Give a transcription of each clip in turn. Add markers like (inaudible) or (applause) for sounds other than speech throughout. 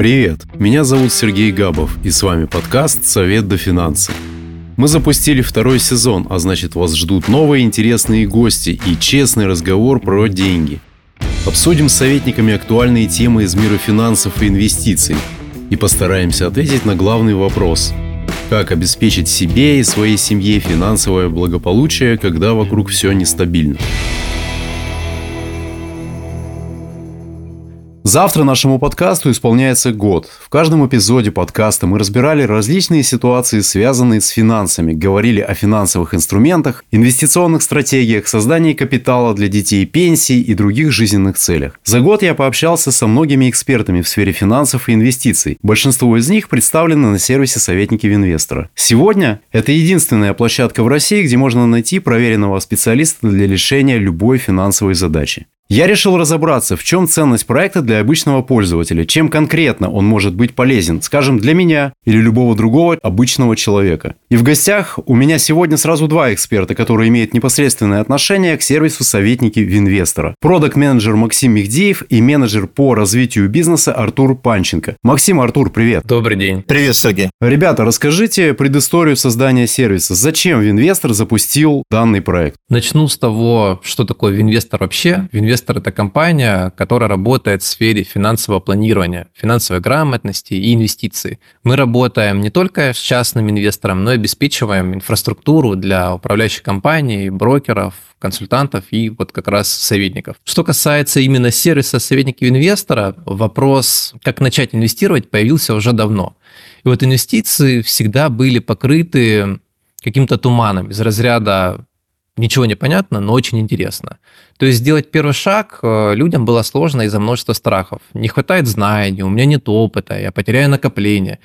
Привет, меня зовут Сергей Габов, и с вами подкаст «Совет до финансы». Мы запустили второй сезон, а значит вас ждут новые интересные гости и честный разговор про деньги. Обсудим с советниками актуальные темы из мира финансов и инвестиций и постараемся ответить на главный вопрос – как обеспечить себе и своей семье финансовое благополучие, когда вокруг все нестабильно. Завтра нашему подкасту исполняется год. В каждом эпизоде подкаста мы разбирали различные ситуации, связанные с финансами, говорили о финансовых инструментах, инвестиционных стратегиях, создании капитала для детей, пенсий и других жизненных целях. За год я пообщался со многими экспертами в сфере финансов и инвестиций. Большинство из них представлены на сервисе «Советники Винвестора». Сегодня это единственная площадка в России, где можно найти проверенного специалиста для решения любой финансовой задачи. Я решил разобраться, в чем ценность проекта для обычного пользователя, чем конкретно он может быть полезен, скажем, для меня или любого другого обычного человека. И в гостях у меня сегодня сразу два эксперта, которые имеют непосредственное отношение к сервису советники Винвестора. Продакт-менеджер Максим Мехдиев и менеджер по развитию бизнеса Артур Панченко. Максим, Артур, привет. Добрый день. Привет, Сергей. Ребята, расскажите предысторию создания сервиса. Зачем Винвестор запустил данный проект? Начну с того, что такое Винвестор вообще. Винвестор Инвестор – это компания, которая работает в сфере финансового планирования, финансовой грамотности и инвестиций. Мы работаем не только с частным инвестором, но и обеспечиваем инфраструктуру для управляющих компаний, брокеров, консультантов и вот как раз советников. Что касается именно сервиса советника инвестора, вопрос, как начать инвестировать, появился уже давно. И вот инвестиции всегда были покрыты каким-то туманом из разряда ничего не понятно, но очень интересно. То есть сделать первый шаг э, людям было сложно из-за множества страхов. Не хватает знаний, у меня нет опыта, я потеряю накопление.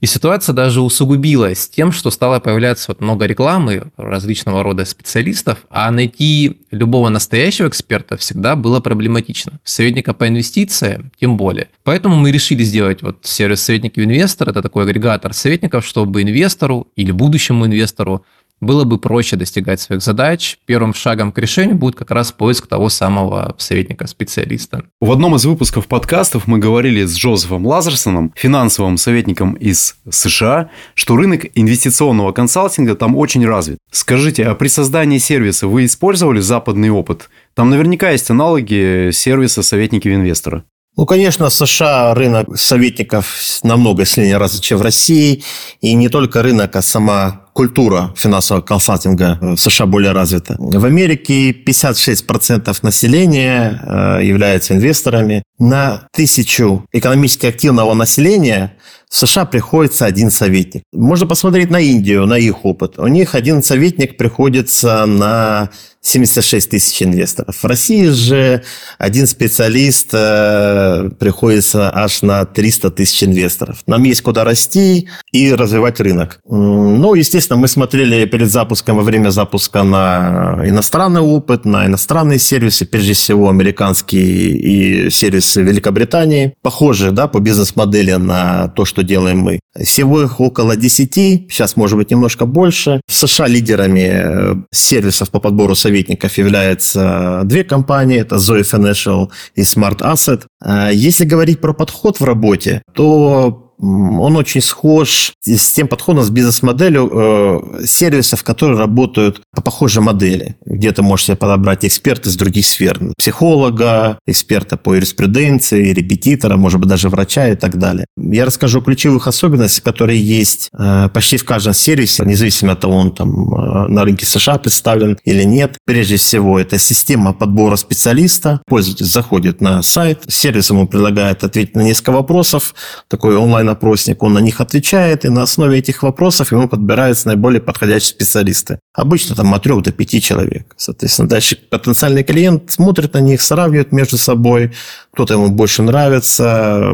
И ситуация даже усугубилась тем, что стало появляться вот много рекламы различного рода специалистов, а найти любого настоящего эксперта всегда было проблематично. Советника по инвестициям тем более. Поэтому мы решили сделать вот сервис советники инвестор, это такой агрегатор советников, чтобы инвестору или будущему инвестору было бы проще достигать своих задач. Первым шагом к решению будет как раз поиск того самого советника-специалиста. В одном из выпусков подкастов мы говорили с Джозефом Лазерсоном, финансовым советником из США, что рынок инвестиционного консалтинга там очень развит. Скажите, а при создании сервиса вы использовали западный опыт? Там наверняка есть аналоги сервиса советники инвестора. Ну, конечно, в США рынок советников намного сильнее развит, чем в России. И не только рынок, а сама культура финансового консалтинга в США более развита. В Америке 56% населения э, являются инвесторами. На тысячу экономически активного населения в США приходится один советник. Можно посмотреть на Индию, на их опыт. У них один советник приходится на 76 тысяч инвесторов. В России же один специалист э, приходится аж на 300 тысяч инвесторов. Нам есть куда расти и развивать рынок. Ну, естественно, мы смотрели перед запуском, во время запуска на иностранный опыт, на иностранные сервисы, прежде всего американские и сервисы Великобритании. Похожие да, по бизнес-модели на то, что делаем мы. Всего их около 10, сейчас может быть немножко больше. В США лидерами э, сервисов по подбору советников являются две компании, это Zoe Financial и Smart Asset. А если говорить про подход в работе, то он очень схож с тем подходом, с бизнес-моделью э, сервисов, которые работают по похожей модели. Где ты можешь себе подобрать эксперта из других сфер. Психолога, эксперта по юриспруденции, репетитора, может быть, даже врача и так далее. Я расскажу ключевых особенностях, которые есть э, почти в каждом сервисе, независимо от того, он там э, на рынке США представлен или нет. Прежде всего, это система подбора специалиста. Пользователь заходит на сайт, сервис ему предлагает ответить на несколько вопросов, такой онлайн опросник, он на них отвечает, и на основе этих вопросов ему подбираются наиболее подходящие специалисты. Обычно там от трех до пяти человек. Соответственно, дальше потенциальный клиент смотрит на них, сравнивает между собой, кто-то ему больше нравится,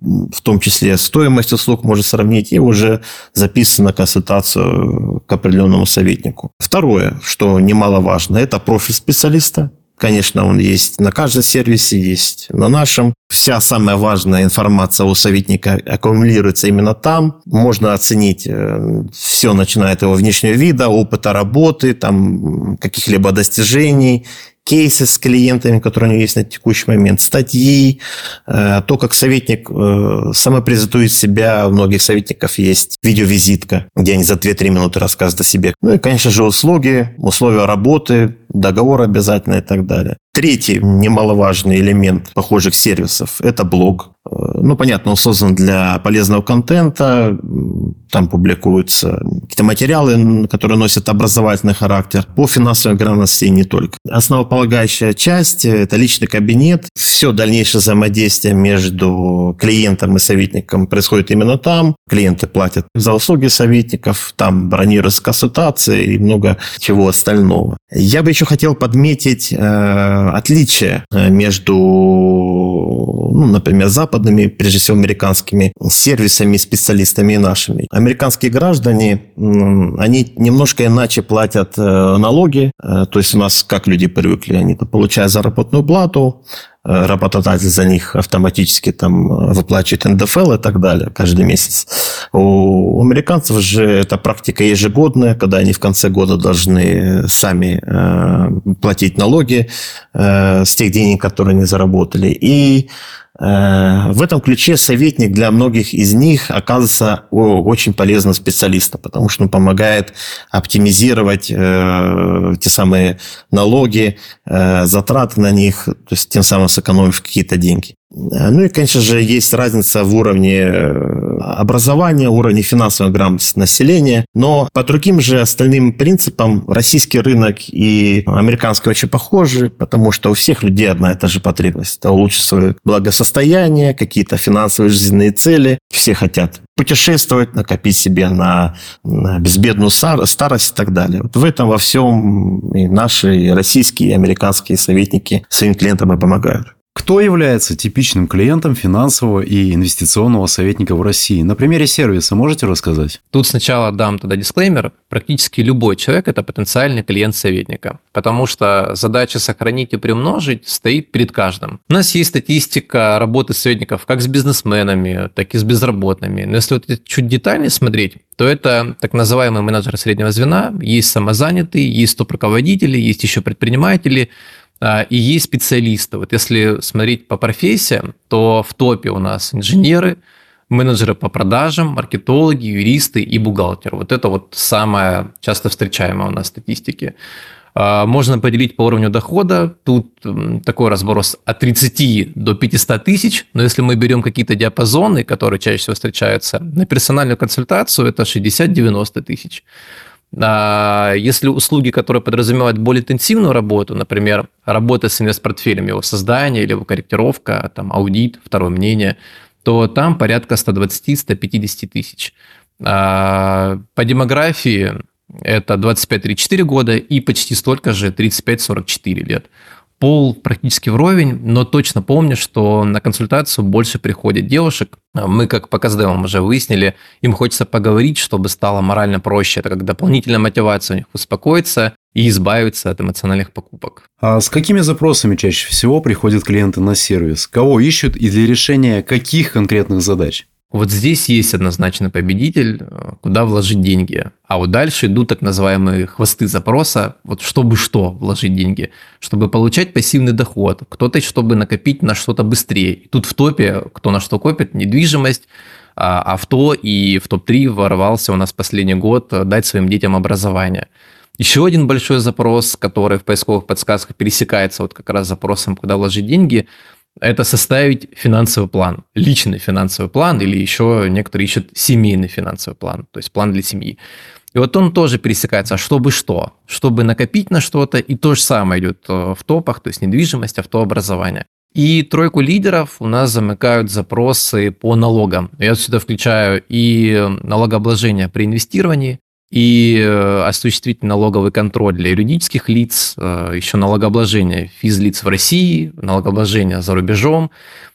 в том числе стоимость услуг может сравнить, и уже записано консультацию к определенному советнику. Второе, что немаловажно, это профиль специалиста. Конечно, он есть на каждом сервисе, есть на нашем. Вся самая важная информация у советника аккумулируется именно там. Можно оценить э, все, начиная от его внешнего вида, опыта работы, там, каких-либо достижений кейсы с клиентами, которые у него есть на текущий момент, статьи, э, то, как советник э, самопрезентует себя. У многих советников есть видеовизитка, где они за 2-3 минуты рассказывают о себе. Ну и, конечно же, услуги, условия работы, договор обязательно и так далее. Третий немаловажный элемент похожих сервисов – это блог. Э, ну, понятно, он создан для полезного контента, там публикуются какие-то материалы, которые носят образовательный характер по финансовой грамотности и не только. Основополагающая часть – это личный кабинет. Все дальнейшее взаимодействие между клиентом и советником происходит именно там. Клиенты платят за услуги советников, там бронируются консультации и много чего остального. Я бы еще хотел подметить э, отличие э, между, ну, например, западными, прежде всего американскими сервисами, специалистами и нашими. Американские граждане, они немножко иначе платят э, налоги, э, то есть у нас как люди привыкли, они получают заработную плату, Э, работодатель за них автоматически там выплачивает НДФЛ и так далее каждый месяц. У американцев же эта практика ежегодная, когда они в конце года должны сами платить налоги с тех денег, которые они заработали. И в этом ключе советник для многих из них оказывается очень полезным специалистом, потому что он помогает оптимизировать э, те самые налоги, э, затраты на них, то есть тем самым сэкономив какие-то деньги. Ну и, конечно же, есть разница в уровне э, образования, уровне финансовой грамотности населения. Но по другим же остальным принципам российский рынок и американский очень похожи, потому что у всех людей одна и та же потребность. Это улучшить свое благосостояние, какие-то финансовые жизненные цели. Все хотят путешествовать, накопить себе на, на безбедную старость и так далее. Вот в этом во всем и наши и российские, и американские советники своим клиентам и помогают. Кто является типичным клиентом финансового и инвестиционного советника в России? На примере сервиса можете рассказать? Тут сначала дам тогда дисклеймер. Практически любой человек – это потенциальный клиент советника, потому что задача сохранить и приумножить стоит перед каждым. У нас есть статистика работы советников как с бизнесменами, так и с безработными. Но если вот чуть детальнее смотреть, то это так называемый менеджер среднего звена, есть самозанятые, есть топ-руководители, есть еще предприниматели – и есть специалисты. Вот если смотреть по профессиям, то в топе у нас инженеры, менеджеры по продажам, маркетологи, юристы и бухгалтеры. Вот это вот самое часто встречаемое у нас в статистике. А, можно поделить по уровню дохода. Тут такой разброс от 30 до 500 тысяч. Но если мы берем какие-то диапазоны, которые чаще всего встречаются, на персональную консультацию это 60-90 тысяч. А, если услуги, которые подразумевают более интенсивную работу, например, работа с инвестпортфелем, его создание или его корректировка, там, аудит, второе мнение, то там порядка 120-150 тысяч. А, по демографии это 25-34 года и почти столько же 35-44 лет пол практически вровень, но точно помню, что на консультацию больше приходит девушек. Мы, как по КСДМам уже выяснили, им хочется поговорить, чтобы стало морально проще. Это как дополнительная мотивация у них успокоиться и избавиться от эмоциональных покупок. А с какими запросами чаще всего приходят клиенты на сервис? Кого ищут и для решения каких конкретных задач? Вот здесь есть однозначно победитель, э, куда вложить деньги. А вот дальше идут так называемые хвосты запроса, вот чтобы что вложить деньги, чтобы получать пассивный доход, кто-то чтобы накопить на что-то быстрее. И тут в топе, кто на что копит, недвижимость, а, авто и в топ-3 ворвался у нас последний год э, дать своим детям образование. Еще один большой запрос, который в поисковых подсказках пересекается вот как раз запросом, куда вложить деньги, это составить финансовый план, личный финансовый план, или еще некоторые ищут семейный финансовый план, то есть план для семьи. И вот он тоже пересекается, а чтобы что? Чтобы накопить на что-то, и то же самое идет э, в топах, то есть недвижимость, автообразование. И тройку лидеров у нас замыкают запросы по налогам. Я сюда включаю и налогообложение при инвестировании, и э, осуществить налоговый контроль для юридических лиц, э, еще налогообложение физлиц в России, налогообложение за рубежом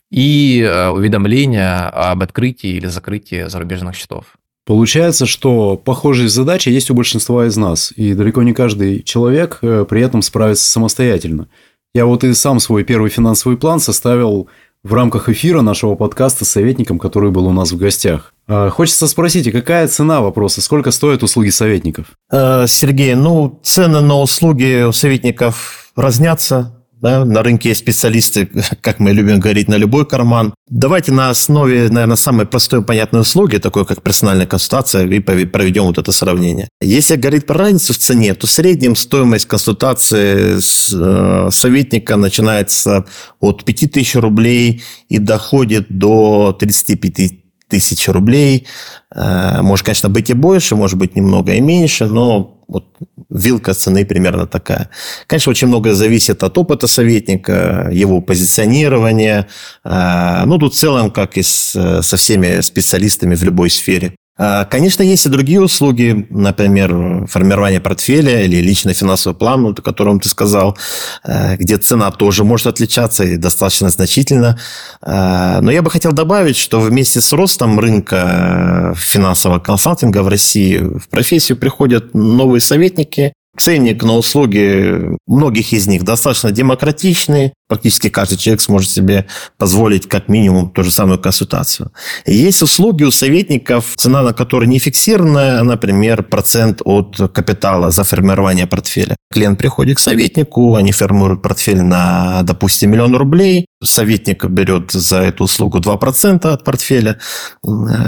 и э, уведомления об открытии или закрытии зарубежных счетов. Получается, что похожие задачи есть у большинства из нас, и далеко не каждый человек при этом справится самостоятельно. Я вот и сам свой первый финансовый план составил в рамках эфира нашего подкаста с советником, который был у нас в гостях. А, хочется спросить, а какая цена вопроса? Сколько стоят услуги советников? Э, Сергей, ну, цены на услуги советников разнятся, да, на рынке есть специалисты, (laughs) как мы любим говорить, на любой карман. Давайте на основе, наверное, самой простой и понятной услуги, такой как персональная консультация, и проведем вот это сравнение. Если говорить про разницу в цене, то в среднем стоимость консультации э, советника начинается от 5000 рублей и доходит до 35 тысяч рублей. Э, может, конечно, быть и больше, может быть, немного и меньше, но вот вилка цены примерно такая. Конечно, очень многое зависит от опыта советника, его позиционирования. Э, ну, тут в целом, как и со всеми специалистами в любой сфере. А, конечно, есть и другие услуги, например, формирование портфеля или личный финансовый план, о котором ты сказал, э, где цена тоже может отличаться и достаточно значительно. А, но я бы хотел добавить, что вместе с ростом рынка финансового консалтинга в России в профессию приходят новые советники, Ценник на услуги многих из них достаточно демократичный. Практически каждый человек сможет себе позволить как минимум ту же самую консультацию. Есть услуги у советников, цена на которые не фиксированная, например, процент от капитала за формирование портфеля. Клиент приходит к советнику, они формируют портфель на, допустим, миллион рублей, советник берет за эту услугу 2% от портфеля,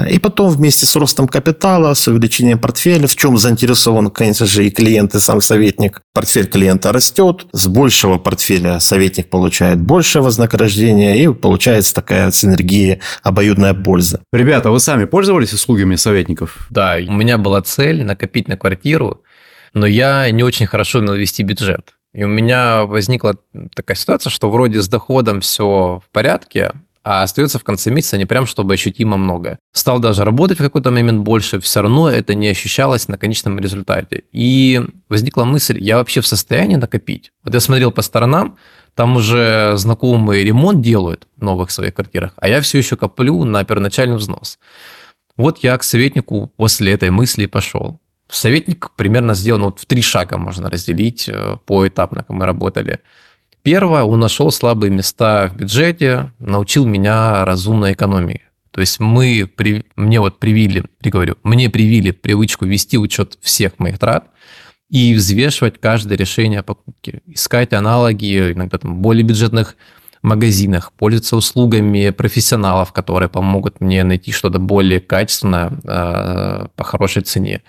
и потом вместе с ростом капитала, с увеличением портфеля, в чем заинтересован, конечно же, и клиент, и сам советник, портфель клиента растет, с большего портфеля советник получает большее вознаграждение, и получается такая синергия, обоюдная польза. Ребята, вы сами пользовались услугами советников? Да, у меня была цель накопить на квартиру, но я не очень хорошо умел вести бюджет. И у меня возникла такая ситуация, что вроде с доходом все в порядке, а остается в конце месяца не прям чтобы ощутимо много. Стал даже работать в какой-то момент больше, все равно это не ощущалось на конечном результате. И возникла мысль, я вообще в состоянии накопить? Вот я смотрел по сторонам, там уже знакомые ремонт делают в новых своих квартирах, а я все еще коплю на первоначальный взнос. Вот я к советнику после этой мысли пошел. Советник примерно сделан вот в три шага можно разделить э, поэтапно, как мы работали. Первое, он нашел слабые места в бюджете, научил меня разумной экономии. То есть мы, при, мне вот привили, приговорю, мне привили привычку вести учет всех моих трат и взвешивать каждое решение о покупке, искать аналоги иногда там более бюджетных магазинах, пользоваться услугами профессионалов, которые помогут мне найти что-то более качественное э, по хорошей цене.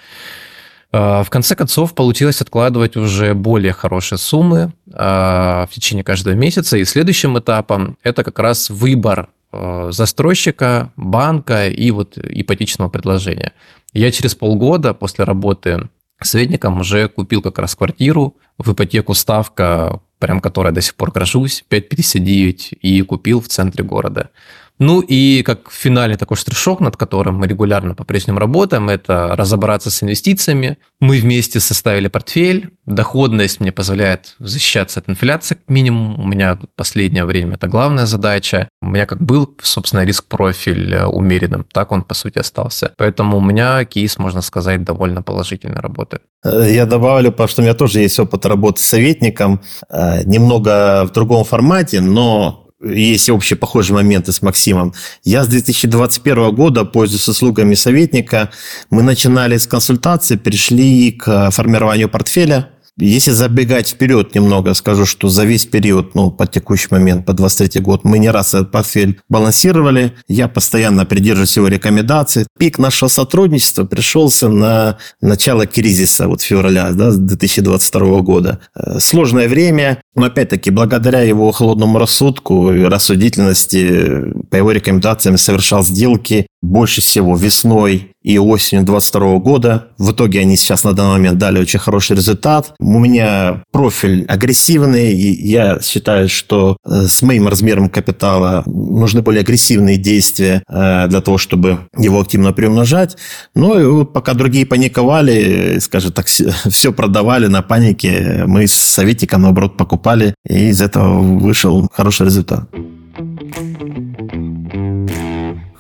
А, в конце концов, получилось откладывать уже более хорошие суммы а, в течение каждого месяца. И следующим этапом это как раз выбор а, застройщика, банка и вот ипотечного предложения. Я через полгода после работы советником уже купил как раз квартиру в ипотеку ставка, прям которая до сих пор гражусь, 5,59, и купил в центре города. Ну и как финальный такой штришок, над которым мы регулярно по-прежнему работаем, это разобраться с инвестициями. Мы вместе составили портфель. Доходность мне позволяет защищаться от инфляции как минимум. У меня в последнее время это главная задача. У меня как был, собственно, риск-профиль э, умеренным, так он, по сути, остался. Поэтому у меня кейс, можно сказать, довольно положительно работает. Э, я добавлю, потому что у меня тоже есть опыт работы советником, э, немного в другом формате, но есть общие похожие моменты с Максимом. Я с 2021 года пользуюсь услугами советника. Мы начинали с консультации, перешли к формированию портфеля если забегать вперед немного, скажу, что за весь период, ну, по текущий момент, по 23 год, мы не раз этот портфель балансировали. Я постоянно придерживаюсь его рекомендаций. Пик нашего сотрудничества пришелся на начало кризиса, вот февраля да, 2022 года. Э, сложное время, но опять-таки, благодаря его холодному рассудку и рассудительности, по его рекомендациям совершал сделки больше всего весной и осенью 22 года. В итоге они сейчас на данный момент дали очень хороший результат. У меня профиль агрессивный, и я считаю, что э, с моим размером капитала нужны более агрессивные действия э, для того, чтобы его активно приумножать. Ну и вот пока другие паниковали, скажем так, все (laughs) продавали на панике, мы с советником, наоборот, покупали, и из этого вышел хороший результат.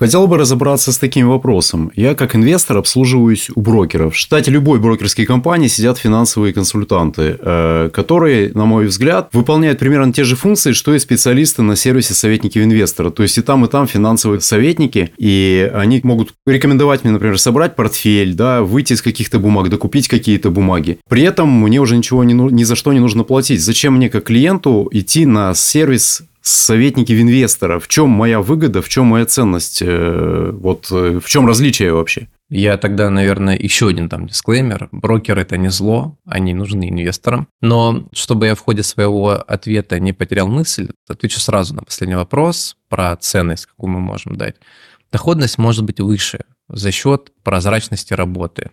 Хотел бы разобраться с таким вопросом. Я как инвестор обслуживаюсь у брокеров. В штате любой брокерской компании сидят финансовые консультанты, э, которые, на мой взгляд, выполняют примерно те же функции, что и специалисты на сервисе советники инвестора. То есть и там, и там финансовые советники, и они могут рекомендовать мне, например, собрать портфель, да, выйти из каких-то бумаг, докупить какие-то бумаги. При этом мне уже ничего не, ни за что не нужно платить. Зачем мне как клиенту идти на сервис советники инвестора. В чем моя выгода, в чем моя ценность? Э, вот э, в чем различие вообще? Я тогда, наверное, еще один там дисклеймер. Брокер – это не зло, они нужны инвесторам. Но чтобы я в ходе своего ответа не потерял мысль, отвечу сразу на последний вопрос про ценность, какую мы можем дать. Доходность может быть выше за счет прозрачности работы.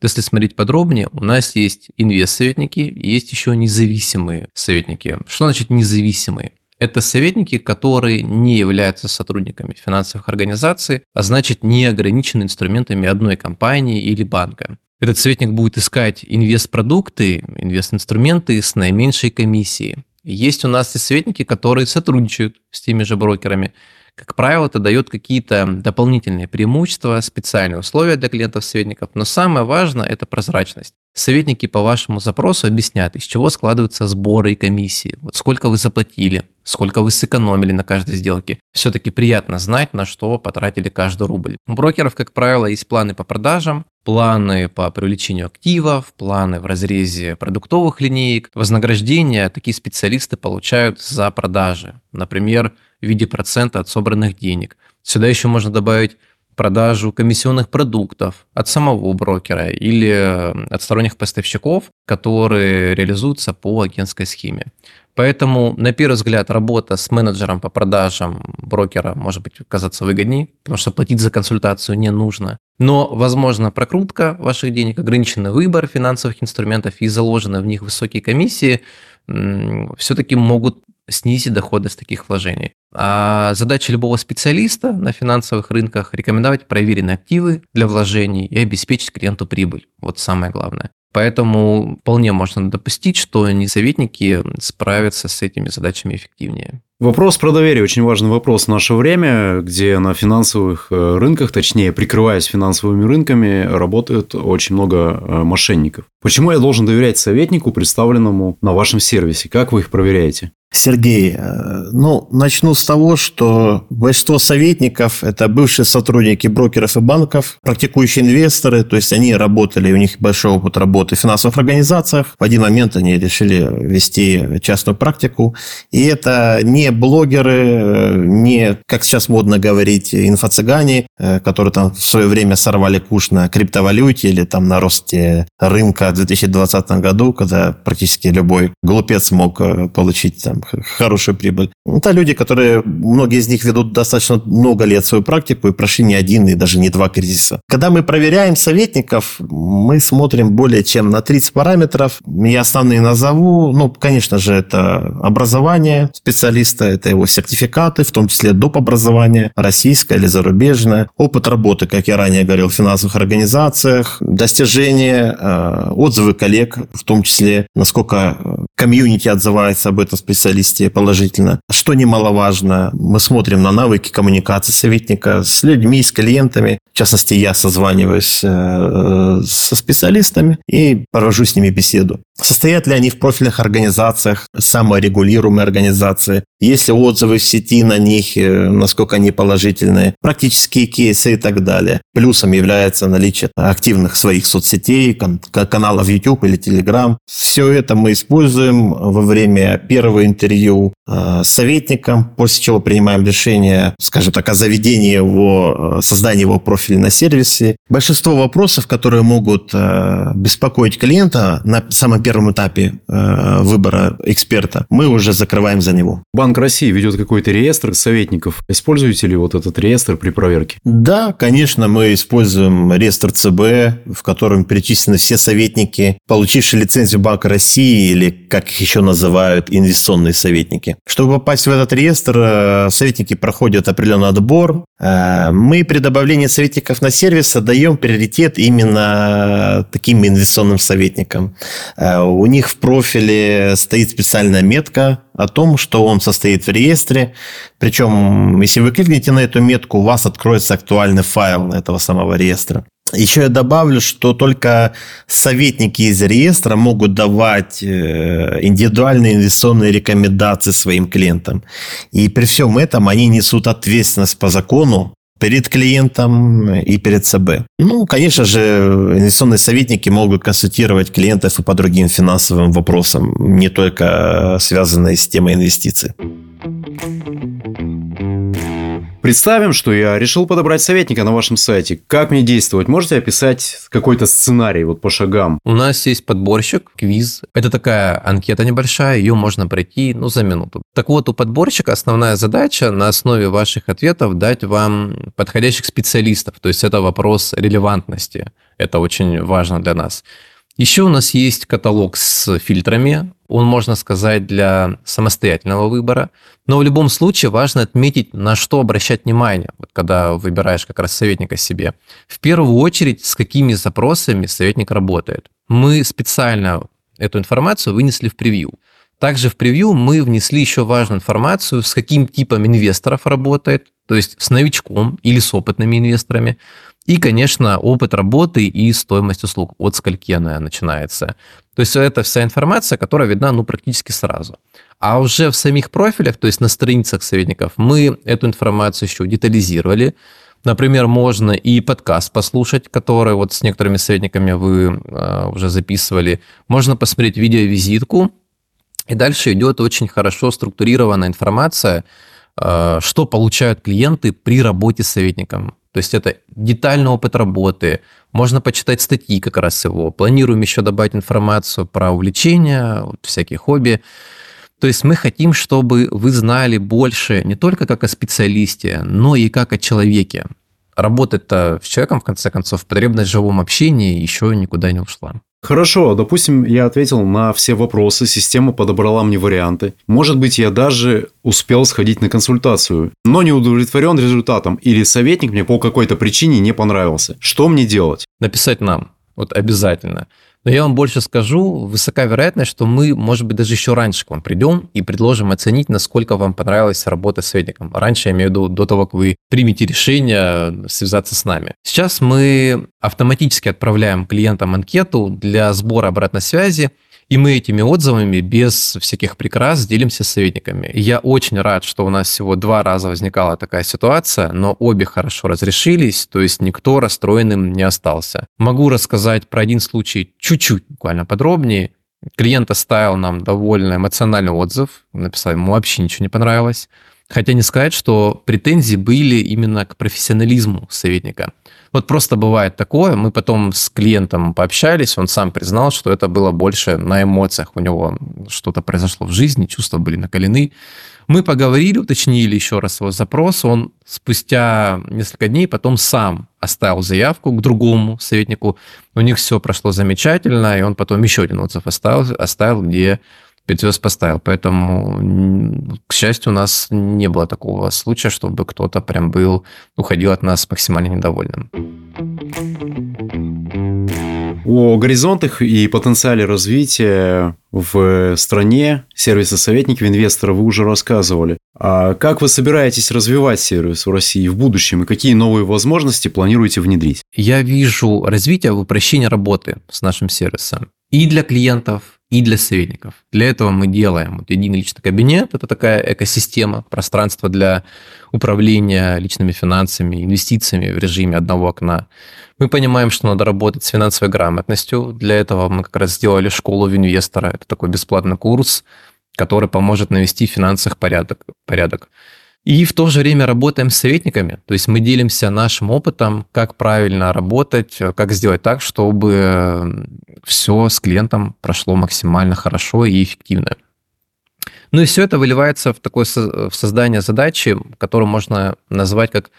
Если смотреть подробнее, у нас есть инвест-советники, есть еще независимые советники. Что значит независимые? Это советники, которые не являются сотрудниками финансовых организаций, а значит не ограничены инструментами одной компании или банка. Этот советник будет искать инвестпродукты, инвест-инструменты с наименьшей комиссией. Есть у нас и советники, которые сотрудничают с теми же брокерами. Как правило, это дает какие-то дополнительные преимущества, специальные условия для клиентов-советников, но самое важное – это прозрачность. Советники по вашему запросу объяснят, из чего складываются сборы и комиссии, вот сколько вы заплатили, сколько вы сэкономили на каждой сделке. Все-таки приятно знать, на что потратили каждый рубль. У брокеров, как правило, есть планы по продажам, планы по привлечению активов, планы в разрезе продуктовых линеек. Вознаграждения такие специалисты получают за продажи, например, в виде процента от собранных денег. Сюда еще можно добавить продажу комиссионных продуктов от самого брокера или э, от сторонних поставщиков, которые реализуются по агентской схеме. Поэтому, на первый взгляд, работа с менеджером по продажам брокера может быть казаться выгоднее, потому что платить за консультацию не нужно. Но, возможно, прокрутка ваших денег, ограниченный выбор финансовых инструментов и заложенные в них высокие комиссии все-таки могут снизить доходность таких вложений. А задача любого специалиста на финансовых рынках – рекомендовать проверенные активы для вложений и обеспечить клиенту прибыль. Вот самое главное. Поэтому вполне можно допустить, что несоветники справятся с этими задачами эффективнее. Вопрос про доверие очень важный вопрос в наше время, где на финансовых э, рынках, точнее, прикрываясь финансовыми рынками, работают очень много э, мошенников. Почему я должен доверять советнику, представленному на вашем сервисе? Как вы их проверяете? Сергей, э, ну, начну с того, что большинство советников – это бывшие сотрудники брокеров и банков, практикующие инвесторы, то есть они работали, у них большой опыт работы в финансовых организациях. В один момент они решили вести частную практику. И это не блогеры, не, как сейчас модно говорить, инфо-цыгане, э, которые там в свое время сорвали куш на криптовалюте или там на росте рынка в 2020 году, когда практически любой глупец мог э, получить там хорошую прибыль. Это люди, которые, многие из них ведут достаточно много лет свою практику и прошли не один и даже не два кризиса. Когда мы проверяем советников, мы смотрим более чем на 30 параметров. Я основные назову. Ну, конечно же, это образование специалиста, это его сертификаты, в том числе доп. образование, российское или зарубежное, опыт работы, как я ранее говорил, в финансовых организациях, достижения, э, отзывы коллег, в том числе, насколько э, комьюнити отзывается об этом специалисте, специалисте положительно. Что немаловажно, мы смотрим на навыки коммуникации советника с людьми, с клиентами. В частности, я созваниваюсь э, со специалистами и провожу с ними беседу. Состоят ли они в профильных организациях, саморегулируемые организации? Есть ли отзывы в сети на них, э, насколько они положительные? Практические кейсы и так далее. Плюсом является наличие активных своих соцсетей, каналов YouTube или Telegram. Все это мы используем во время первого интервью э, с советником, после чего принимаем решение, скажем так, о заведении его, э, создании его профиля на сервисе. Большинство вопросов, которые могут беспокоить клиента на самом первом этапе э, выбора эксперта, мы уже закрываем за него. Банк России ведет какой-то реестр советников. Используете ли вот этот реестр при проверке? Да, конечно, мы используем реестр ЦБ, в котором перечислены все советники, получившие лицензию Банка России или, как их еще называют, инвестиционные советники. Чтобы попасть в этот реестр, э, советники проходят определенный отбор. Э, мы при добавлении советников на сервис отдаем приоритет именно таким инвестиционным советникам. у них в профиле стоит специальная метка о том, что он состоит в реестре. Причем, если вы кликнете на эту метку, у вас откроется актуальный файл этого самого реестра. Еще я добавлю, что только советники из реестра могут давать э, индивидуальные инвестиционные рекомендации своим клиентам. И при всем этом они несут ответственность по закону перед клиентом и перед ЦБ. Ну, конечно же, инвестиционные советники могут консультировать клиентов и по другим финансовым вопросам, не только связанные с темой инвестиций. Представим, что я решил подобрать советника на вашем сайте. Как мне действовать? Можете описать какой-то сценарий вот по шагам? У нас есть подборщик, квиз. Это такая анкета небольшая, ее можно пройти ну, за минуту. Так вот, у подборщика основная задача на основе ваших ответов дать вам подходящих специалистов. То есть это вопрос релевантности. Это очень важно для нас. Еще у нас есть каталог с фильтрами. Он, можно сказать, для самостоятельного выбора. Но в любом случае важно отметить, на что обращать внимание, вот когда выбираешь как раз советника себе. В первую очередь, с какими запросами советник работает. Мы специально эту информацию вынесли в превью. Также в превью мы внесли еще важную информацию, с каким типом инвесторов работает, то есть с новичком или с опытными инвесторами. И, конечно, опыт работы и стоимость услуг, от скольки она начинается. То есть это вся информация, которая видна ну, практически сразу. А уже в самих профилях, то есть на страницах советников, мы эту информацию еще детализировали. Например, можно и подкаст послушать, который вот с некоторыми советниками вы э, уже записывали. Можно посмотреть видеовизитку. И дальше идет очень хорошо структурированная информация, э, что получают клиенты при работе с советником. То есть это детальный опыт работы. Можно почитать статьи как раз его. Планируем еще добавить информацию про увлечения, вот, всякие хобби. То есть мы хотим, чтобы вы знали больше не только как о специалисте, но и как о человеке. Работать-то с человеком, в конце концов, потребность в живом общении еще никуда не ушла. Хорошо, допустим, я ответил на все вопросы, система подобрала мне варианты. Может быть, я даже успел сходить на консультацию, но не удовлетворен результатом или советник мне по какой-то причине не понравился. Что мне делать? Написать нам, вот обязательно. Но я вам больше скажу, высока вероятность, что мы, может быть, даже еще раньше к вам придем и предложим оценить, насколько вам понравилась работа с советником. Раньше, я имею в виду, до того, как вы примете решение связаться с нами. Сейчас мы автоматически отправляем клиентам анкету для сбора обратной связи, и мы этими отзывами без всяких прикрас делимся с советниками. Я очень рад, что у нас всего два раза возникала такая ситуация, но обе хорошо разрешились, то есть никто расстроенным не остался. Могу рассказать про один случай чуть-чуть буквально подробнее. Клиент оставил нам довольно эмоциональный отзыв, написал, ему вообще ничего не понравилось. Хотя не сказать, что претензии были именно к профессионализму советника. Вот просто бывает такое, мы потом с клиентом пообщались, он сам признал, что это было больше на эмоциях, у него что-то произошло в жизни, чувства были накалены. Мы поговорили, уточнили еще раз его запрос, он спустя несколько дней потом сам оставил заявку к другому советнику, у них все прошло замечательно, и он потом еще один отзыв оставил, оставил где 5 звезд поставил. Поэтому, к счастью, у нас не было такого случая, чтобы кто-то прям был, уходил от нас максимально недовольным. О горизонтах и потенциале развития в стране сервиса советников инвестора вы уже рассказывали. А как вы собираетесь развивать сервис в России в будущем и какие новые возможности планируете внедрить? Я вижу развитие в упрощении работы с нашим сервисом и для клиентов, и для советников. Для этого мы делаем вот единый личный кабинет, это такая экосистема, пространство для управления личными финансами, инвестициями в режиме одного окна. Мы понимаем, что надо работать с финансовой грамотностью. Для этого мы как раз сделали школу инвестора. Это такой бесплатный курс, который поможет навести в финансах порядок. порядок. И в то же время работаем с советниками, то есть мы делимся нашим опытом, как правильно работать, как сделать так, чтобы все с клиентом прошло максимально хорошо и эффективно. Ну и все это выливается в такое в создание задачи, которую можно назвать как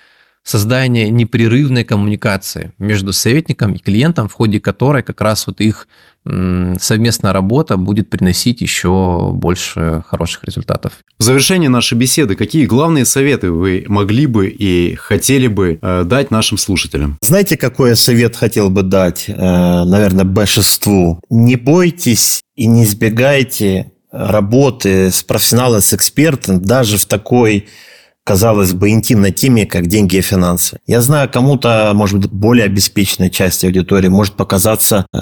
создание непрерывной коммуникации между советником и клиентом, в ходе которой как раз вот их совместная работа будет приносить еще больше хороших результатов. В завершении нашей беседы, какие главные советы вы могли бы и хотели бы э, дать нашим слушателям? Знаете, какой я совет хотел бы дать, э, наверное, большинству? Не бойтесь и не избегайте работы с профессионалом, с экспертом, даже в такой казалось бы, интимной теме, как деньги и финансы. Я знаю, кому-то, может быть, более обеспеченной части аудитории может показаться, э,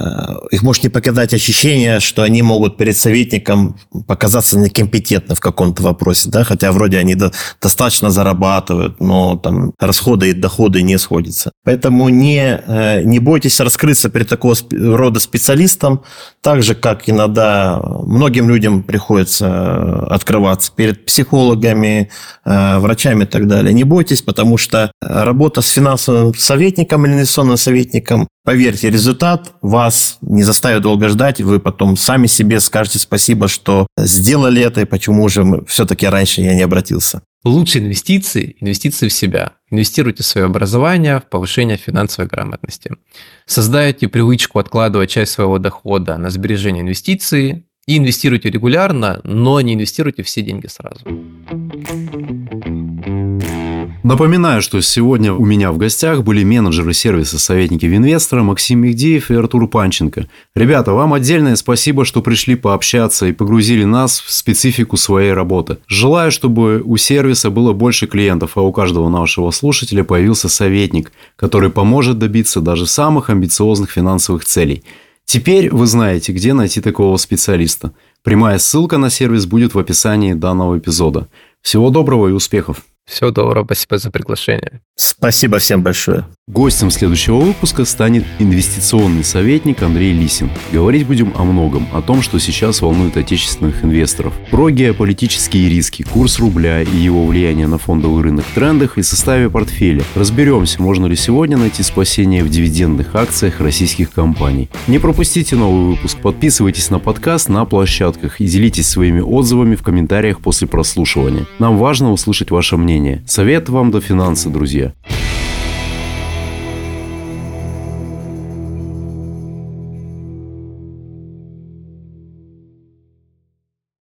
их может не покидать ощущение, что они могут перед советником показаться некомпетентны в каком-то вопросе, да, хотя вроде они до, достаточно зарабатывают, но там расходы и доходы не сходятся. Поэтому не, э, не бойтесь раскрыться перед такого рода специалистом, так же, как иногда многим людям приходится э, открываться перед психологами, врачами, врачами и так далее. Не бойтесь, потому что работа с финансовым советником или инвестиционным советником, поверьте, результат вас не заставит долго ждать, вы потом сами себе скажете спасибо, что сделали это, и почему же все-таки раньше я не обратился. Лучшие инвестиции – инвестиции в себя. Инвестируйте в свое образование, в повышение финансовой грамотности. Создайте привычку откладывать часть своего дохода на сбережение инвестиций, и инвестируйте регулярно, но не инвестируйте все деньги сразу. Напоминаю, что сегодня у меня в гостях были менеджеры сервиса «Советники Винвестора» Максим Мигдеев и Артур Панченко. Ребята, вам отдельное спасибо, что пришли пообщаться и погрузили нас в специфику своей работы. Желаю, чтобы у сервиса было больше клиентов, а у каждого нашего слушателя появился советник, который поможет добиться даже самых амбициозных финансовых целей. Теперь вы знаете, где найти такого специалиста. Прямая ссылка на сервис будет в описании данного эпизода. Всего доброго и успехов! Всего доброго, спасибо за приглашение. Спасибо всем большое. Гостем следующего выпуска станет инвестиционный советник Андрей Лисин. Говорить будем о многом, о том, что сейчас волнует отечественных инвесторов. Про геополитические риски, курс рубля и его влияние на фондовый рынок, трендах и составе портфеля. Разберемся, можно ли сегодня найти спасение в дивидендных акциях российских компаний. Не пропустите новый выпуск, подписывайтесь на подкаст на площадках и делитесь своими отзывами в комментариях после прослушивания. Нам важно услышать ваше мнение мнение. Совет вам до финансы, друзья.